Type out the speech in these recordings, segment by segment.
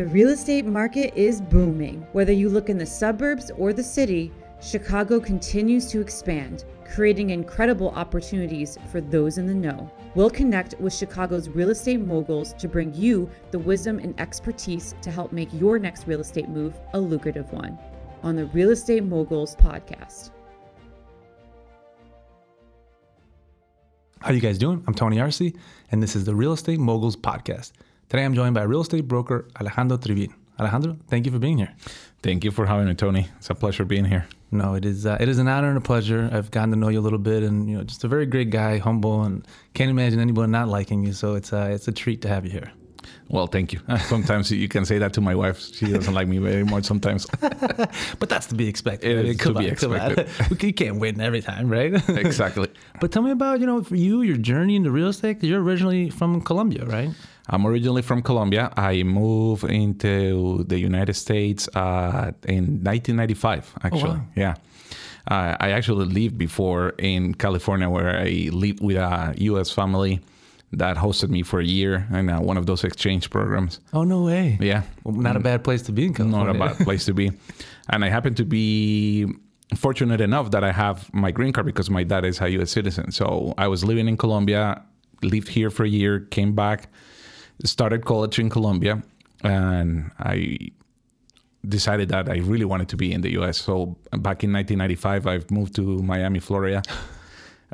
The real estate market is booming. Whether you look in the suburbs or the city, Chicago continues to expand, creating incredible opportunities for those in the know. We'll connect with Chicago's real estate moguls to bring you the wisdom and expertise to help make your next real estate move a lucrative one on the Real Estate Moguls podcast. How you guys doing? I'm Tony Arce, and this is the Real Estate Moguls podcast. Today I'm joined by real estate broker Alejandro Tribin. Alejandro, thank you for being here. Thank you for having me, Tony. It's a pleasure being here. No, it is uh, it is an honor and a pleasure. I've gotten to know you a little bit, and you know, just a very great guy, humble, and can't imagine anyone not liking you. So it's uh, it's a treat to have you here. Well, thank you. Sometimes you can say that to my wife. She doesn't like me very much sometimes. but that's to be expected. It is to on, be expected. you can't win every time, right? exactly. but tell me about, you know, for you, your journey into real estate. You're originally from Colombia, right? I'm originally from Colombia. I moved into the United States uh, in 1995, actually. Oh, wow. Yeah. Uh, I actually lived before in California, where I lived with a U.S. family that hosted me for a year in uh, one of those exchange programs. Oh no way! Yeah, well, not a bad place to be in California. Not a bad place to be, and I happen to be fortunate enough that I have my green card because my dad is a U.S. citizen. So I was living in Colombia, lived here for a year, came back, started college in Colombia, and I decided that I really wanted to be in the U.S. So back in 1995, I moved to Miami, Florida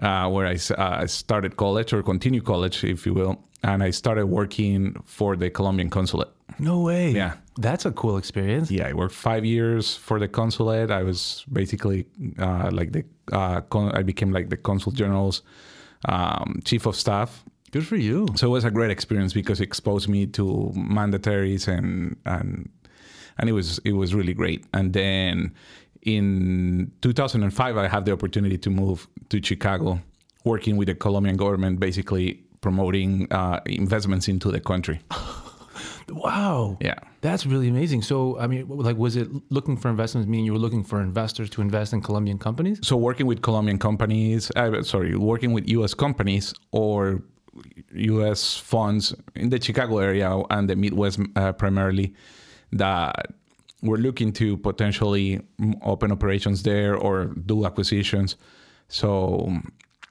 uh, where I uh, started college or continue college, if you will, and I started working for the Colombian consulate. No way. Yeah. That's a cool experience. Yeah, I worked five years for the consulate. I was basically uh, like the uh, con- I became like the consul general's um, chief of staff. Good for you. So it was a great experience because it exposed me to mandataries and and and it was it was really great. And then in 2005, I had the opportunity to move to Chicago, working with the Colombian government, basically promoting uh, investments into the country. wow. Yeah. That's really amazing. So, I mean, like, was it looking for investments, meaning you were looking for investors to invest in Colombian companies? So, working with Colombian companies, uh, sorry, working with US companies or US funds in the Chicago area and the Midwest uh, primarily that we're looking to potentially open operations there or do acquisitions. So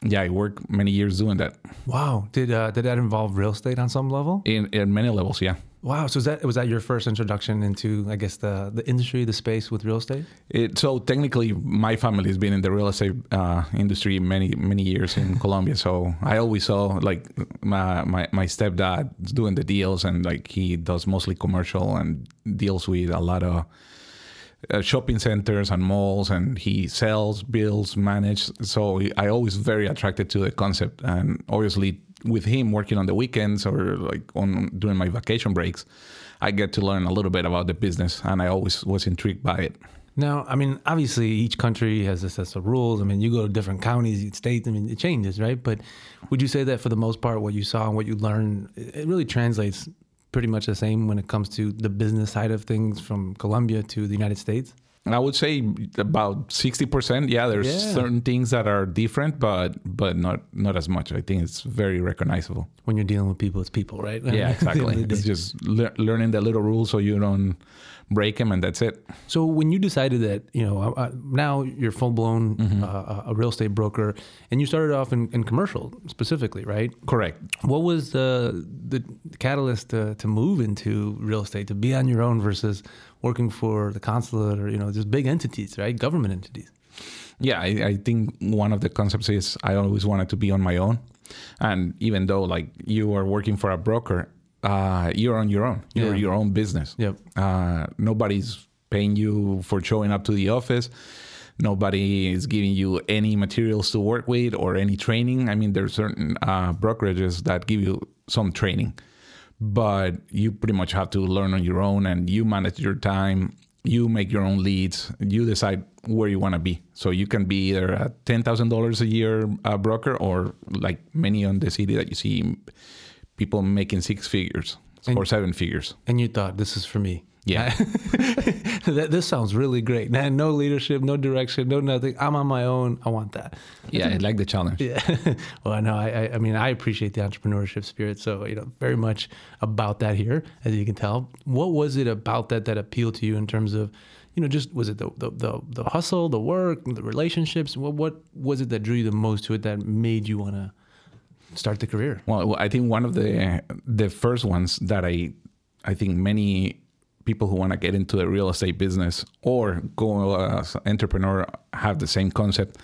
yeah, I worked many years doing that. Wow. Did uh, did that involve real estate on some level? In in many levels, yeah. Wow. So was that was that your first introduction into I guess the the industry, the space with real estate? It, so technically, my family has been in the real estate uh, industry many many years in Colombia. So I always saw like my my my stepdad doing the deals, and like he does mostly commercial and deals with a lot of uh, shopping centers and malls and he sells builds manages. so i always very attracted to the concept and obviously with him working on the weekends or like on during my vacation breaks i get to learn a little bit about the business and i always was intrigued by it now, I mean, obviously, each country has a set of rules. I mean, you go to different counties, states. I mean, it changes, right? But would you say that for the most part, what you saw and what you learned, it really translates pretty much the same when it comes to the business side of things from Colombia to the United States? I would say about sixty percent. Yeah, there's yeah. certain things that are different, but but not not as much. I think it's very recognizable. When you're dealing with people, it's people, right? Yeah, exactly. it's just le- learning the little rules so you don't break them, and that's it. So when you decided that you know uh, now you're full blown mm-hmm. uh, a real estate broker, and you started off in, in, commercial specifically, right? Correct. What was the the catalyst to, to move into real estate to be on your own versus working for the consulate or you know just big entities, right? Government entities. Yeah, I, I think one of the concepts is I always wanted to be on my own, and even though like you are working for a broker, uh, you're on your own. You're yeah. your own business. Yep. Uh, nobody's paying you for showing up to the office. Nobody is giving you any materials to work with or any training. I mean, there's certain uh, brokerages that give you some training, but you pretty much have to learn on your own and you manage your time. You make your own leads. You decide where you want to be. So you can be either a ten thousand dollars a year uh, broker or like many on the city that you see people making six figures and, or seven figures. And you thought, this is for me. Yeah. that, this sounds really great. Man, no leadership, no direction, no nothing. I'm on my own. I want that. Yeah, I like the challenge. Yeah. well, I know. I, I, I mean, I appreciate the entrepreneurship spirit. So, you know, very much about that here, as you can tell. What was it about that that appealed to you in terms of, you know, just was it the the, the, the hustle, the work, the relationships? What what was it that drew you the most to it that made you want to start the career? Well, I think one of the the first ones that I I think many people who want to get into the real estate business or go as an entrepreneur have the same concept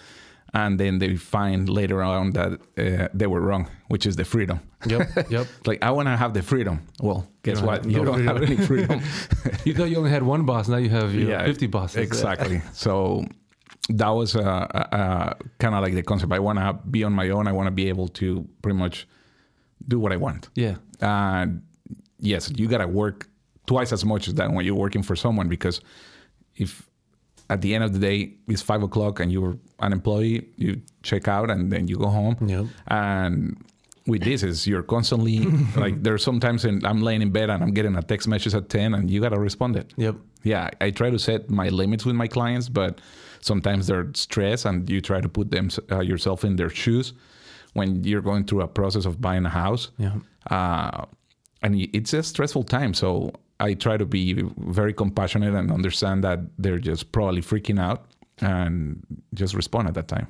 and then they find later on that uh, they were wrong which is the freedom Yep. Yep. like i want to have the freedom well guess don't what have you no don't have any freedom you thought you only had one boss. Now you have you know, 50 bosses. exactly so that was uh, uh, kind of like the concept i want to be on my own i want to be able to pretty much do what i want Yeah. and yes, you gotta work twice as much as that when you're working for someone because if at the end of the day it's five o'clock and you're an employee, you check out and then you go home. Yep. And with this is you're constantly like there's sometimes in, I'm laying in bed and I'm getting a text message at ten and you gotta respond it. Yep. Yeah, I try to set my limits with my clients, but sometimes they're stressed, and you try to put them uh, yourself in their shoes when you're going through a process of buying a house. Yeah. Uh, and it's a stressful time, so I try to be very compassionate and understand that they're just probably freaking out and just respond at that time.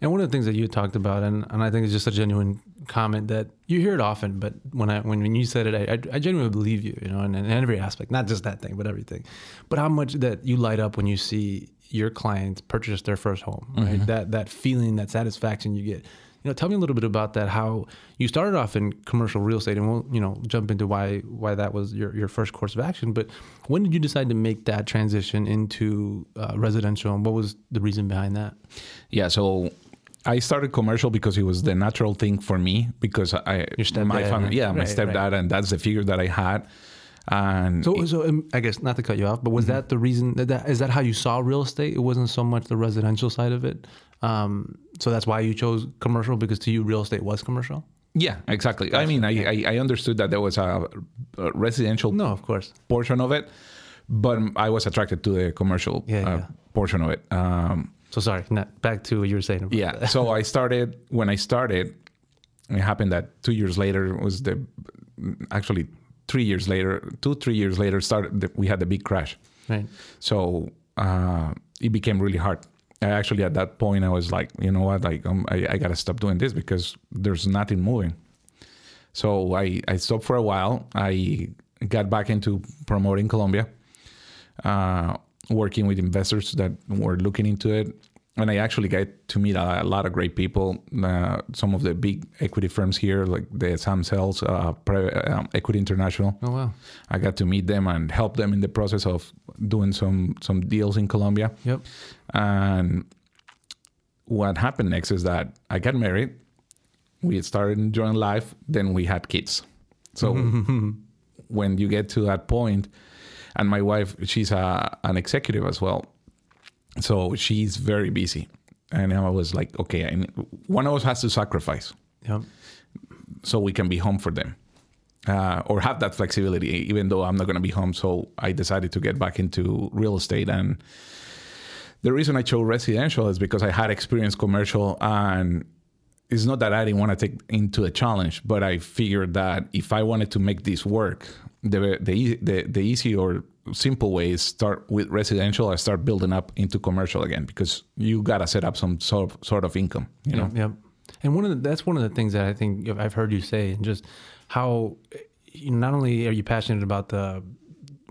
And one of the things that you talked about, and, and I think it's just a genuine comment that you hear it often, but when I when, when you said it, I, I genuinely believe you, you know, in, in every aspect, not just that thing, but everything. But how much that you light up when you see your clients purchase their first home, right? Mm-hmm. That that feeling, that satisfaction you get. You know, tell me a little bit about that. How you started off in commercial real estate, and we'll you know jump into why why that was your, your first course of action. But when did you decide to make that transition into uh, residential, and what was the reason behind that? Yeah, so I started commercial because it was the natural thing for me because I Your stepdad, my family, yeah, my stepdad, right. and that's the figure that I had. And So, so um, I guess not to cut you off, but was Mm-hmm. that the reason that, that is that how you saw real estate? It wasn't so much the residential side of it. Um, so that's why you chose commercial because to you real estate was commercial. yeah, exactly. I mean, I, I I understood that there was a, a residential No, of course. portion of it, but I was attracted to the commercial Yeah, uh, yeah. portion of it. Um, So sorry, not back to what you were saying. About yeah. that. so I started when I started. It happened that two years later was the actually three years later, two three years later started. The, we had the big crash. right. So uh, it became really hard. Actually at that point I was like, you know what, like um, I, I gotta stop doing this because there's nothing moving. So I, I stopped for a while. I got back into promoting Colombia, uh, working with investors that were looking into it. And I actually got to meet a, a lot of great people. Uh, some of the big equity firms here, like the Sam Zells, uh, Private, um, Equity International. Oh wow. I got to meet them and help them in the process of doing some some deals in Colombia. Yep. And what happened next is that I got married. We started enjoying life. Then we had kids. So when you get to that point, and my wife, she's a, an executive as well. So she's very busy. And I was like, okay, I, one of us has to sacrifice. Yep. so we can be home for them. Uh, or have that flexibility even though i'm not going to be home. So i decided to get back into real estate. And the reason i chose residential is because i had experience commercial. And it's not that i didn't want to take into a challenge but i figured that if i wanted to make this work the the, the, the easy or simple way is start with residential and start building up into commercial again because you got to set up some sort of, sort of income you know Yeah. And one of the, that's one of the things that I think I've heard you say, and just how you know, not only are you passionate about the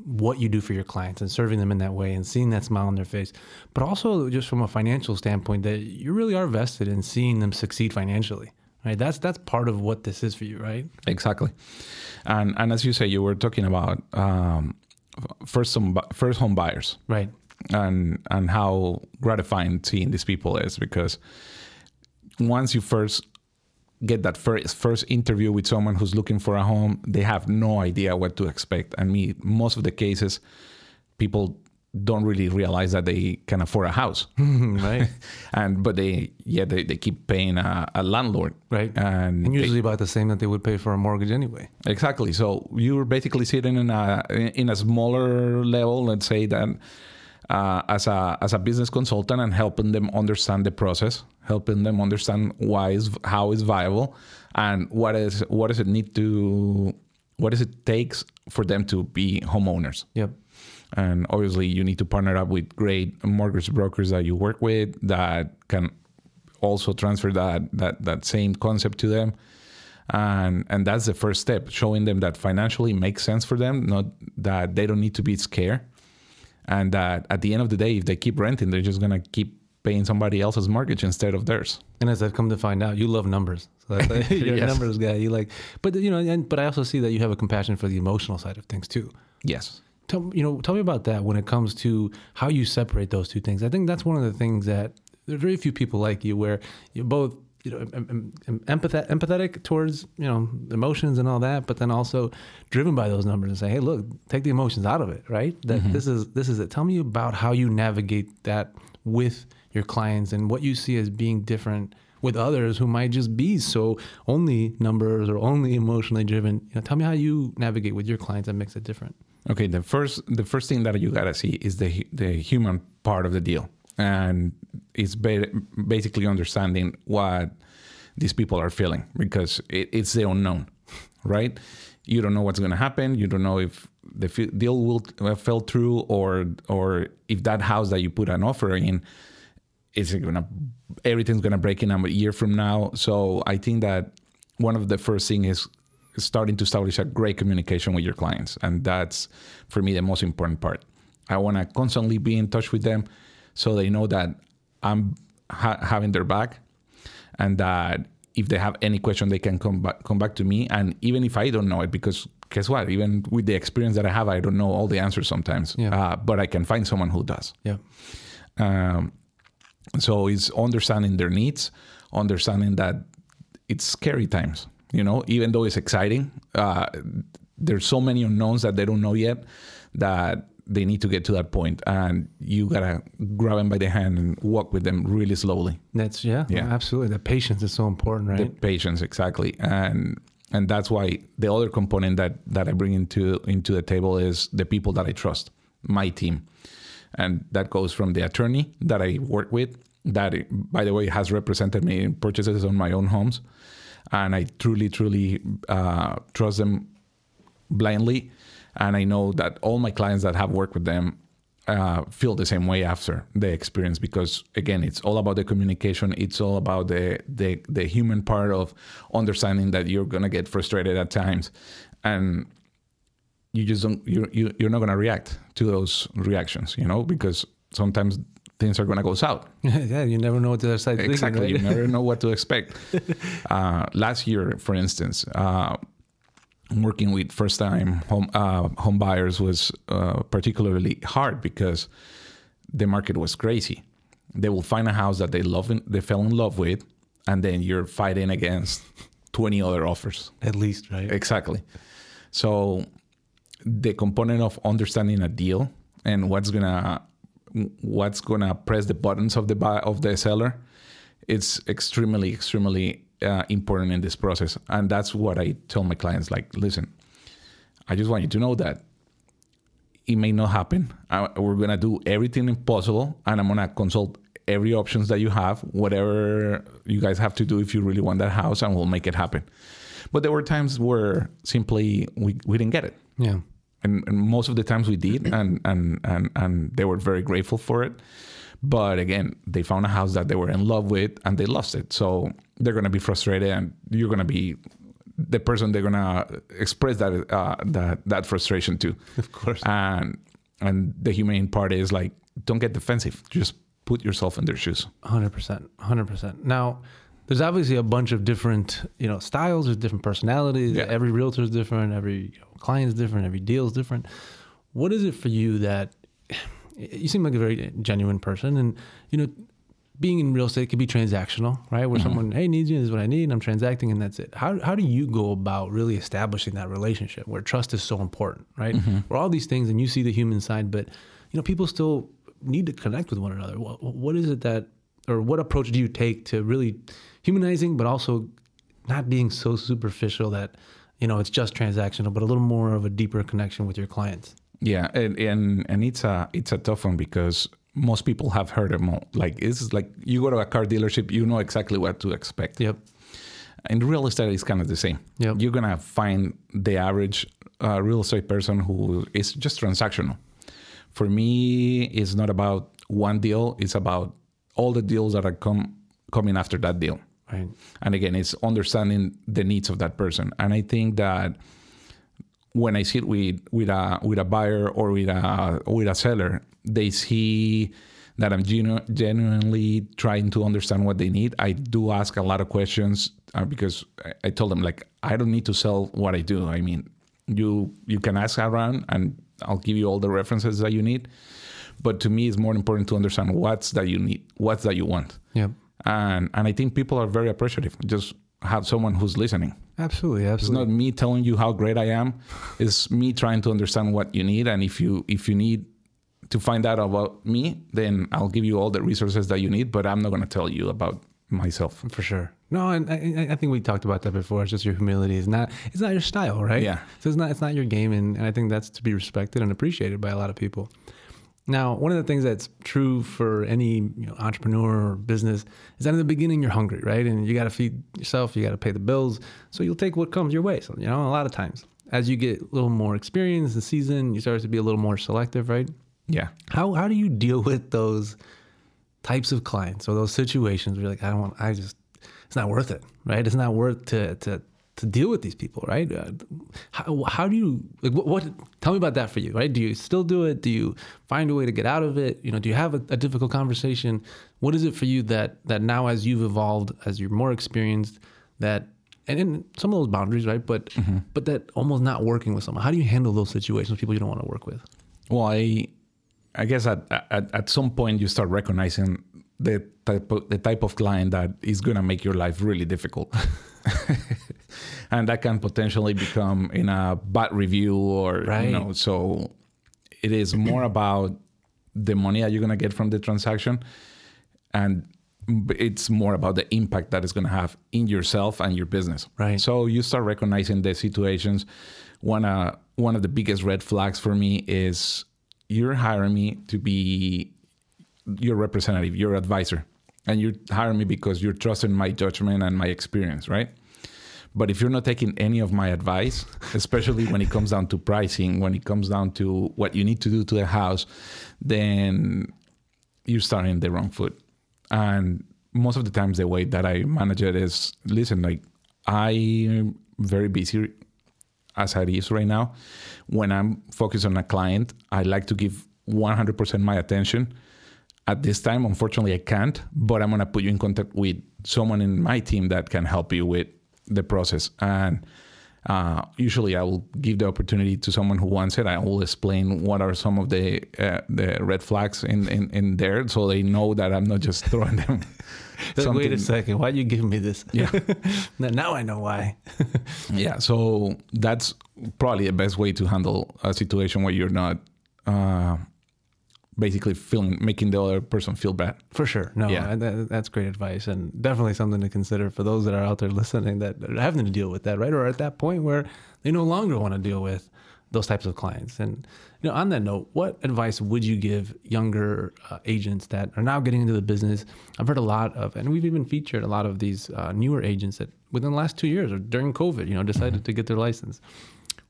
what you do for your clients and serving them in that way and seeing that smile on their face, but also just from a financial standpoint that you really are vested in seeing them succeed financially. Right. That's that's part of what this is for you, right? Exactly, and and as you say, you were talking about um, first some first home buyers, Right. and and how gratifying seeing these people is because once you first get that first first interview with someone who's looking for a home, they have no idea what to expect. And me, most of the cases, people don't really realize that they can afford a house, right? and but they yeah they, they keep paying a, a landlord, Right. And, And they- usually about the same that they would pay for a mortgage anyway. Exactly. So you're basically sitting in a in a smaller level, let's say that uh, as a as a business consultant and helping them understand the process, helping them understand why is how is viable, and what is what does it need to what does it takes for them to be homeowners. Yep. And obviously, you need to partner up with great mortgage brokers that you work with that can also transfer that that that same concept to them. And and that's the first step, showing them that financially makes sense for them, not that they don't need to be scared, and that at the end of the day, if they keep renting, they're just gonna keep paying somebody else's mortgage instead of theirs. And as I've come to find out, you love numbers. So that's like, you're a numbers guy. You like, but you know, and but I also see that you have a compassion for the emotional side of things too. Yes. Tell you know, tell me about that when it comes to how you separate those two things. I think that's one of the things that there are very few people like you, where you're both you know em- em- em- empathetic towards you know emotions and all that, but then also driven by those numbers and say, hey, look, take the emotions out of it, right? That mm-hmm. this is this is it. Tell me about how you navigate that with your clients and what you see as being different with others who might just be so only numbers or only emotionally driven. You know, tell me how you navigate with your clients that makes it different. Okay, the first the first thing that you gotta see is the the human part of the deal, and it's ba- basically understanding what these people are feeling because it, it's the unknown, right? You don't know what's gonna happen. You don't know if the f- deal will uh, fell through or or if that house that you put an offer in is gonna everything's gonna break in a year from now. So I think that one of the first thing is starting to establish a great communication with your clients, and that's for me the most important part. I want to constantly be in touch with them, so they know that I'm ha- having their back, and that if they have any question, they can come back come back to me. And even if I don't know it, because guess what? Even with the experience that I have, I don't know all the answers sometimes. Yeah. Uh, but I can find someone who does. Yeah. Um, so it's understanding their needs, understanding that it's scary times. You know, even though it's exciting, uh, there's so many unknowns that they don't know yet that they need to get to that point, and you gotta grab them by the hand and walk with them really slowly. That's yeah, Yeah. absolutely. The patience is so important, right? The patience, exactly, and and that's why the other component that that I bring into into the table is the people that I trust, my team, and that goes from the attorney that I work with, that by the way has represented me in purchases on my own homes, and I truly truly uh, trust them blindly, and I know that all my clients that have worked with them uh, feel the same way after the experience because again it's all about the communication. It's all about the the, the human part of understanding that you're gonna get frustrated at times. And you just don't you're, you- you're not gonna react to those reactions you know because sometimes things are gonna go south yeah, you never know what the other thinking, exactly right? you never know what to expect uh, last year for instance uh, working with first time home uh, home buyers was uh, particularly hard because the market was crazy they will find a house that they love and they fell in love with and then you're fighting against 20 other offers At least, right? Exactly. So the component of understanding a deal and what's gonna what's gonna press the buttons of the buy, of the seller, it's extremely extremely uh, important in this process, and that's what I tell my clients. Like, listen, I just want you to know that it may not happen. I, we're gonna do everything possible, and I'm gonna consult every options that you have, whatever you guys have to do if you really want that house, and we'll make it happen. But there were times where simply we, we didn't get it. Yeah. And, and most of the times we did, and, and, and, and they were very grateful for it. But again, they found a house that they were in love with and they lost it. So they're going to be frustrated, and you're going to be the person they're going to express that, uh, that, that frustration to. Of course. And, and the humane part is like, don't get defensive. Just put yourself in their shoes. Hundred percent, hundred percent. Now, there's obviously a bunch of different, you know, styles. There's different personalities. Yeah. Every realtor is different. Every you know, client is different. Every deal is different. What is it for you that you seem like a very genuine person, and you know, being in real estate can be transactional, right? Where mm-hmm. someone, hey, needs you, this is what I need, and I'm transacting, and that's it. How how do you go about really establishing that relationship where trust is so important, right? Mm-hmm. Where all these things, and you see the human side, but you know, people still need to connect with one another. What, what is it that, or what approach do you take to really humanizing, but also not being so superficial that, you know, it's just transactional, but a little more of a deeper connection with your clients? Yeah, and and, and it's a it's a tough one because most people have heard them all. Like it's like you go to a car dealership, you know exactly what to expect. Yep. In real estate, it's kind of the same. Yep. You're gonna find the average uh, real estate person who is just transactional. For me, it's not about one deal; it's about all the deals that are come coming after that deal. Right. And again, it's understanding the needs of that person. And I think that when I sit with with a with a buyer or with a with a seller, they see that I'm genu- genuinely trying to understand what they need. I do ask a lot of questions uh, because I, I told them like I don't need to sell what I do. I mean, you you can ask around and I'll give you all the references that you need. But to me, it's more important to understand what's that you need, what's that you want. Yep. And and I think people are very appreciative. Just have someone who's listening. Absolutely. absolutely. It's not me telling you how great I am. It's me trying to understand what you need, and if you if you need to find out about me, then I'll give you all the resources that you need. But I'm not going to tell you about myself. For sure. No, and I, I think we talked about that before. It's just your humility is not it's not your style, right? Yeah. So it's not it's not your game, and, and I think that's to be respected and appreciated by a lot of people. Now, one of the things that's true for any you know, entrepreneur or business is that in the beginning you're hungry, right? And you got to feed yourself, you got to pay the bills, so you'll take what comes your way. So you know, a lot of times, as you get a little more experience and season, you start to be a little more selective, right? Yeah. How how do you deal with those types of clients or those situations where you're like, I don't want, I just, it's not worth it, right? It's not worth to to to deal with these people, right? Uh, how, how do you like what, what? Tell me about that for you, right? Do you still do it? Do you find a way to get out of it? You know, do you have a, a difficult conversation? What is it for you that that now, as you've evolved, as you're more experienced, that and in some of those boundaries, right? But but that almost not working with someone. How do you handle those situations people you don't want to work with? Well, I I guess at at, at some point you start recognizing the type of, the type of client that is going to make your life really difficult. and that can potentially become in a bad review or Right. you know so it is more about the money that you're going to get from the transaction and it's more about the impact that it's going to have in yourself and your business Right. so you start recognizing the situations one uh, one of the biggest red flags for me is you're hiring me to be your representative, your advisor, and you hire me because you're trusting my judgment and my experience, right? But if you're not taking any of my advice, especially when it comes down to pricing, when it comes down to what you need to do to the house, then you're starting the wrong foot. And most of the times, the way that I manage it is listen, like I'm very busy as it is right now. When I'm focused on a client, I like to give 100% my attention. At this time, unfortunately, I can't, but I'm going to put you in contact with someone in my team that can help you with the process. And uh, usually, I will give the opportunity to someone who wants it. I will explain what are some of the uh, the red flags in, in, in there, so they know that I'm not just throwing them. Wait a second, why you giving me this? Yeah. now, now I know why. yeah so that's probably the best way to handle a situation where you're not uh, basically feeling making the other person feel bad For sure. No, Yeah. I- that, that's great advice and definitely something to consider for those that are out there listening that are having to deal with that, right? Or at that point where they no longer want to deal with those types of clients. And, you know, on that note, what advice would you give younger uh, agents that are now getting into the business? I've heard a lot of, and we've even featured a lot of these uh, newer agents that within the last two years or during COVID, you know, decided to get their license.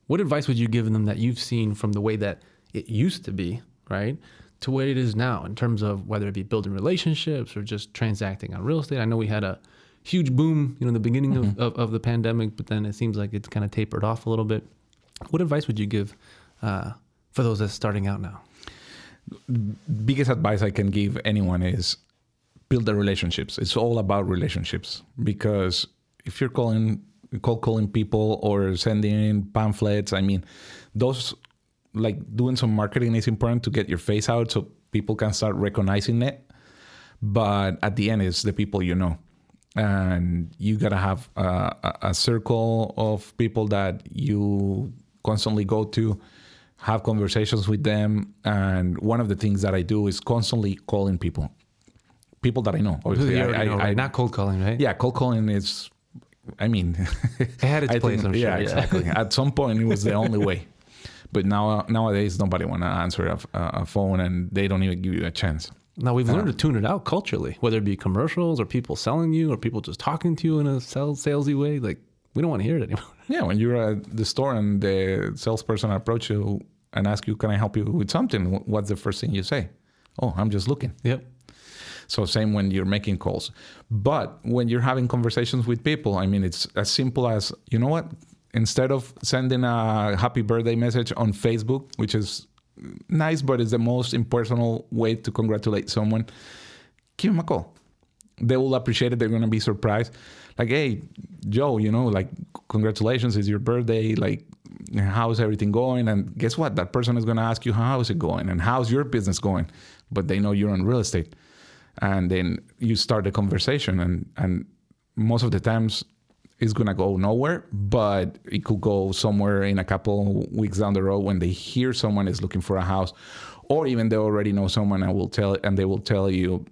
What advice would you give them that you've seen from the way that it used to be, right, to where it is now in terms of whether it be building relationships or just transacting on real estate? I know we had a huge boom, you know, in the beginning of, of, of the pandemic, but then it seems like it's kind of tapered off a little bit. What advice would you give uh, for those that's starting out now? biggest advice i can give anyone is build the relationships it's all about relationships because if you're calling cold calling people or sending in pamphlets i mean those like doing some marketing is important to get your face out so people can start recognizing it but at the end it's the people you know and you gotta have a, a- circle of people that you constantly go to have conversations with them. And one of the things that I do is constantly calling people, people that I know. Obviously, I, know, right? I- not cold calling, right? yeah, cold calling is. I mean, It had its I place, I'm sure. yeah, exactly. At some point, it was the only way. But now nowadays, nobody want to answer a, a phone, and they don't even give you a chance. Now we've learned to tune it out culturally, whether it be commercials or people selling you or people just talking to you in a sales salesy way. Like we don't want to hear it anymore. Yeah, when you're at the store and the salesperson approach you and ask you, "Can I help you with something?" What's the first thing you say? Oh, I'm just looking. Yep. So same when you're making calls. But when you're having conversations with people, I mean, it's as simple as you know what? Instead of sending a happy birthday message on Facebook, which is nice, but it's the most impersonal way to congratulate someone, give them a call. They will appreciate it. They're gonna be surprised. Like, hey, Joe, you know, like, congratulations, it's your birthday. Like, how's everything going? And guess what? That person is gonna ask you, how is it going? And how's your business going? But they know you're in real estate and then you start the conversation and and most of the times it's gonna go nowhere but it could go somewhere in a couple weeks down the road when they hear someone is looking for a house or even they already know someone and will tell and they will tell you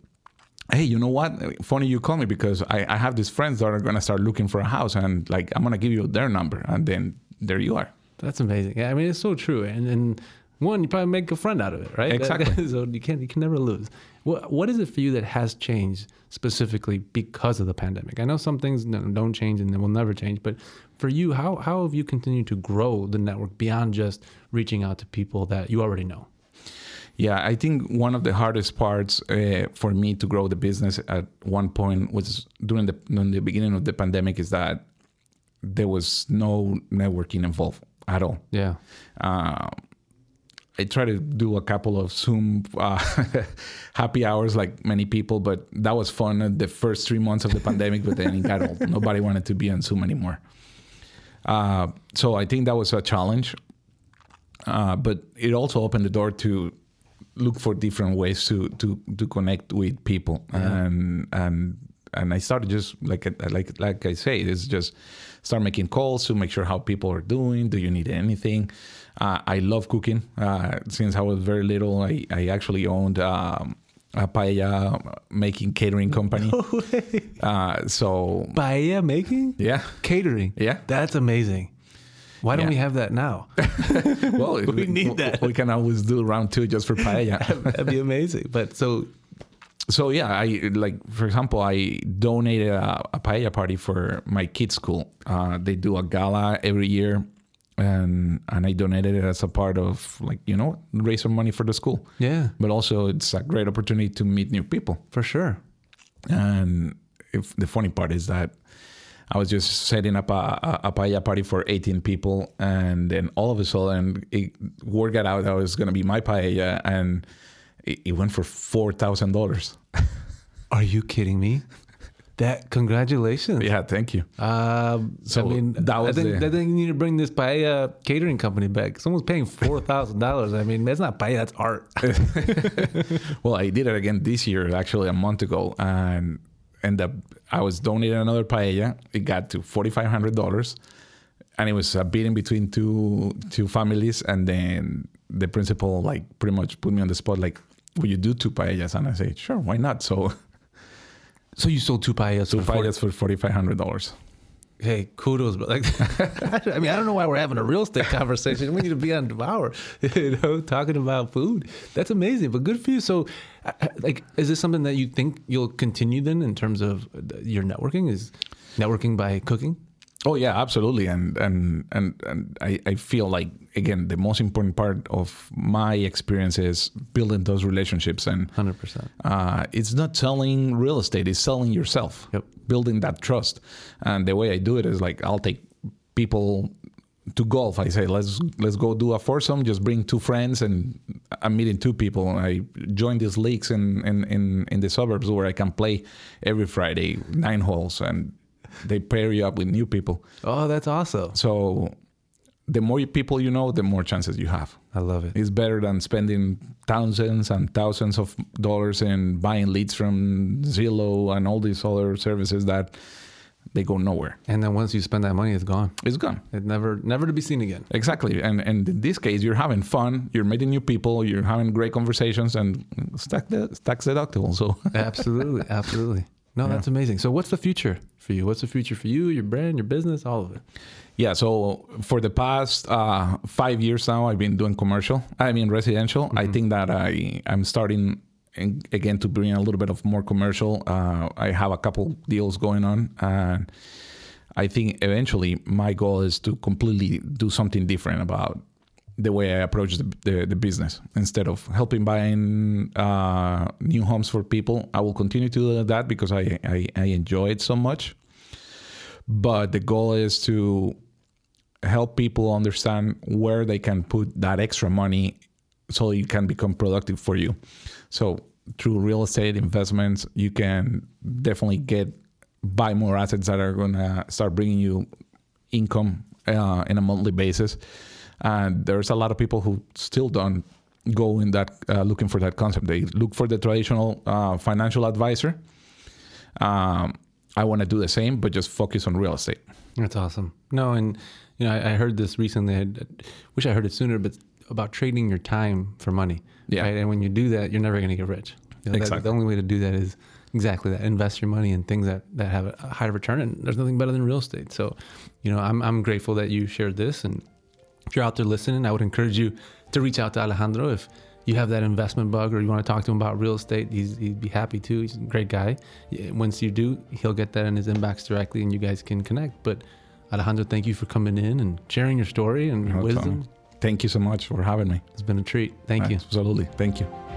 hey you know what funny you call me because i, I have these friends that are gonna start looking for a house and like i'm gonna give you their number and then there you are That's amazing. Yeah, I mean, it's so true. And and one, you probably make a friend out of it, right? Exactly. so you can not you can never lose. What what is it for you that has changed specifically because of the pandemic? I know some things don't change and they will never change, but for you, how how have you continued to grow the network beyond just reaching out to people that you already know? Yeah, I think one of the hardest parts uh, for me to grow the business at one point was during the during the beginning of the pandemic is that there was no networking involved at all. Yeah. Uh, I try to do a couple of Zoom uh, happy hours like many people, but that was fun the first three months of the pandemic. But then it got old. Nobody wanted to be on Zoom anymore. Uh, so I think that was a challenge. Uh, but it also opened the door to look for different ways to to to connect with people and and and I started just like like like I say it's just start making calls to make sure how people are doing do you need anything uh, I love cooking uh, since I was very little I, I actually owned um, a paella making catering company uh, so Paella making? yeah Catering. Yeah. That's amazing. Why don't Yeah. we have that now? well We need that. we can always do round two just for paella That'd be amazing. But so so yeah, I like for example, I donated a, a paella party for my kids' school. Uh, they do a gala every year, and and I donated it as a part of like you know raise some money for the school. yeah, But also, it's a great opportunity to meet new people. for sure. And if the funny part is that I was just setting up a, a, paella party for 18 people, and then all of a sudden, it, word got out that was going to be my paella, and it, it went for four thousand dollars. Are you kidding me? That congratulations. Yeah, thank you. Um, So I mean, that I was think, the- I think you need to bring this paella catering company back. Someone's paying four thousand dollars. I mean, that's not paella, that's art. Well, I did it again this year, actually a month ago, and and the, I was donating another paella. It got to forty five hundred dollars, and it was a bidding between two two families, and then the principal like pretty much put me on the spot, like, "Will you do two paellas?" And I say, "Sure, why not?" So so you sold two paellas. two for 40 paellas for forty five hundred dollars. Hey, kudos, but like, I mean, I don't know why we're having a real estate conversation. We need to be on Devour, you know, talking about food. That's amazing, but good for you. So, like, is this something that you think you'll continue then in terms of your networking? Is networking by cooking? Oh yeah, absolutely, and and and and I, I feel like again the most important part of my experience is building those relationships and Hundred percent. uh, it's not selling real estate; it's selling yourself. Yep. Building that trust, and the way I do it is like I'll take people to golf. I say let's let's go do a foursome. Just bring two friends, and I'm meeting two people. I join these leagues in in in, in the suburbs where I can play every Friday nine holes and. They pair you up with new people. Oh, that's awesome. So the more people you know, the more chances you have. I love it. It's better than spending thousands and thousands of dollars in buying leads from Zillow and all these other services that they go nowhere. And then once you spend that money, it's gone. It's gone. It never, never to be seen again. Exactly. And and in this case, you're having fun. You're meeting new people. You're having great conversations, and stack the tax deductible. So absolutely, absolutely. No, yeah. that's amazing. So, what's the future for you? What's the future for you, your brand, your business, all of it? Yeah. So, for the past uh, five years now, I've been doing commercial. I mean residential. Mm-hmm. I think that I I'm starting again to bring a little bit of more commercial. Uh, I have a couple deals going on, and I think eventually my goal is to completely do something different about the way I approach the, the, the business. Instead of helping buying uh, new homes for people, I will continue to do that because I, I, I enjoy it so much. But the goal is to help people understand where they can put that extra money so it can become productive for you. So through real estate investments, you can definitely get buy more assets that are going to start bringing you income uh, in a monthly basis. And there's a lot of people who still don't go in that uh, looking for that concept. They look for the traditional uh, financial advisor. Um, I want to do the same, but just focus on real estate. That's awesome. No, and you know, I, I heard this recently. I wish I heard it sooner, but about trading your time for money. Yeah. Right? And when you do that, you're never going to get rich. You know, exactly. That, the only way to do that is exactly that. Invest your money in things that, that have a high return. And there's nothing better than real estate. So, you know, I'm, I'm grateful that you shared this. And if you're out there listening, I would encourage you to reach out to Alejandro if you have that investment bug or you want to talk to him about real estate. He's, he'd be happy to. He's a great guy. Once you do, he'll get that in his inbox directly and you guys can connect. But Alejandro, thank you for coming in and sharing your story and your wisdom. Thank you so much for having me. It's been a treat. Thank ah, you. Absolutely. Thank you.